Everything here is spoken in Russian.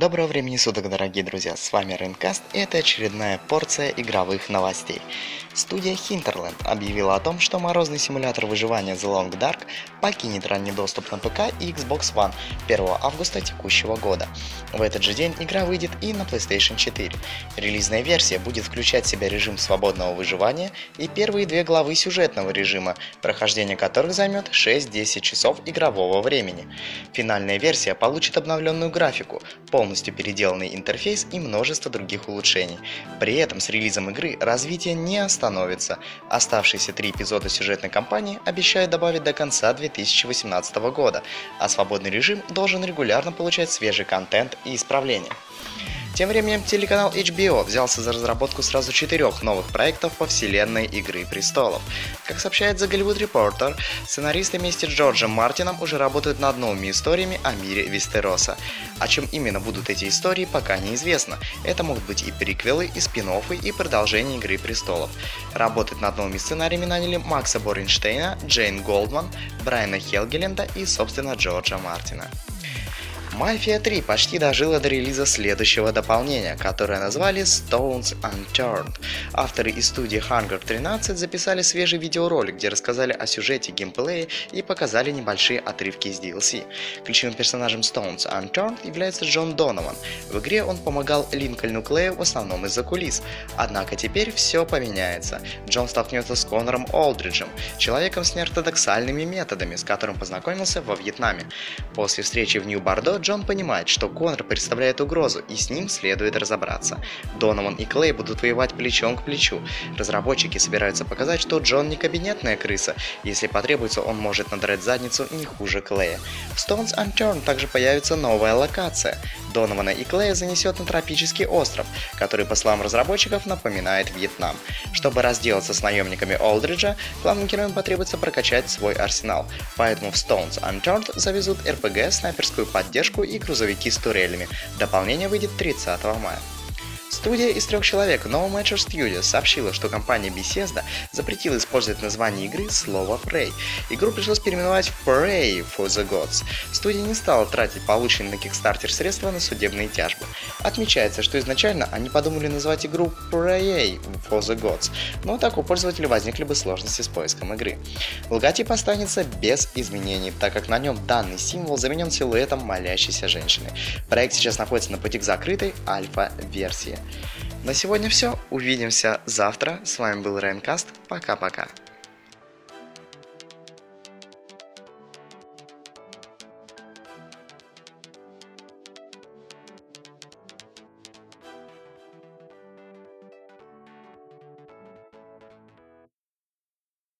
Доброго времени суток, дорогие друзья, с вами Рейнкаст и это очередная порция игровых новостей. Студия Hinterland объявила о том, что морозный симулятор выживания The Long Dark покинет ранний доступ на ПК и Xbox One 1 августа текущего года. В этот же день игра выйдет и на PlayStation 4. Релизная версия будет включать в себя режим свободного выживания и первые две главы сюжетного режима, прохождение которых займет 6-10 часов игрового времени. Финальная версия получит обновленную графику, полностью переделанный интерфейс и множество других улучшений. При этом с релизом игры развитие не остановится. Оставшиеся три эпизода сюжетной кампании обещают добавить до конца 2018 года, а свободный режим должен регулярно получать свежий контент и исправления. Тем временем телеканал HBO взялся за разработку сразу четырех новых проектов по вселенной Игры Престолов. Как сообщает The Hollywood Reporter, сценаристы вместе с Джорджем Мартином уже работают над новыми историями о мире Вестероса. О чем именно будут эти истории, пока неизвестно. Это могут быть и приквелы, и спин и продолжение Игры Престолов. Работать над новыми сценариями наняли Макса Боренштейна, Джейн Голдман, Брайана Хелгеленда и, собственно, Джорджа Мартина. Mafia 3 почти дожила до релиза следующего дополнения, которое назвали Stones Unturned. Авторы из студии Hunger 13 записали свежий видеоролик, где рассказали о сюжете, геймплее и показали небольшие отрывки из DLC. Ключевым персонажем Stones Unturned является Джон Донован. В игре он помогал Линкольну Клею в основном из-за кулис. Однако теперь все поменяется. Джон столкнется с Конором Олдриджем, человеком с неортодоксальными методами, с которым познакомился во Вьетнаме. После встречи в Нью-Бардо Джон понимает, что Конор представляет угрозу, и с ним следует разобраться. Донован и Клей будут воевать плечом к плечу. Разработчики собираются показать, что Джон не кабинетная крыса. Если потребуется, он может надрать задницу не хуже Клея. В Stones Unturned также появится новая локация. Донована и Клея занесет на тропический остров, который, по словам разработчиков, напоминает Вьетнам. Чтобы разделаться с наемниками Олдриджа, главным героям потребуется прокачать свой арсенал. Поэтому в Stones Unturned завезут RPG, снайперскую поддержку и грузовики с турелями. Дополнение выйдет 30 мая. Студия из трех человек No Matcher Studios сообщила, что компания Bethesda запретила использовать название игры слово Prey. Игру пришлось переименовать в Prey for the Gods. Студия не стала тратить полученные на Kickstarter средства на судебные тяжбы. Отмечается, что изначально они подумали назвать игру Prey for the Gods, но так у пользователя возникли бы сложности с поиском игры. Логотип останется без изменений, так как на нем данный символ заменен силуэтом молящейся женщины. Проект сейчас находится на пути к закрытой альфа-версии. На сегодня все. Увидимся завтра. С вами был Рейнкаст. Пока-пока.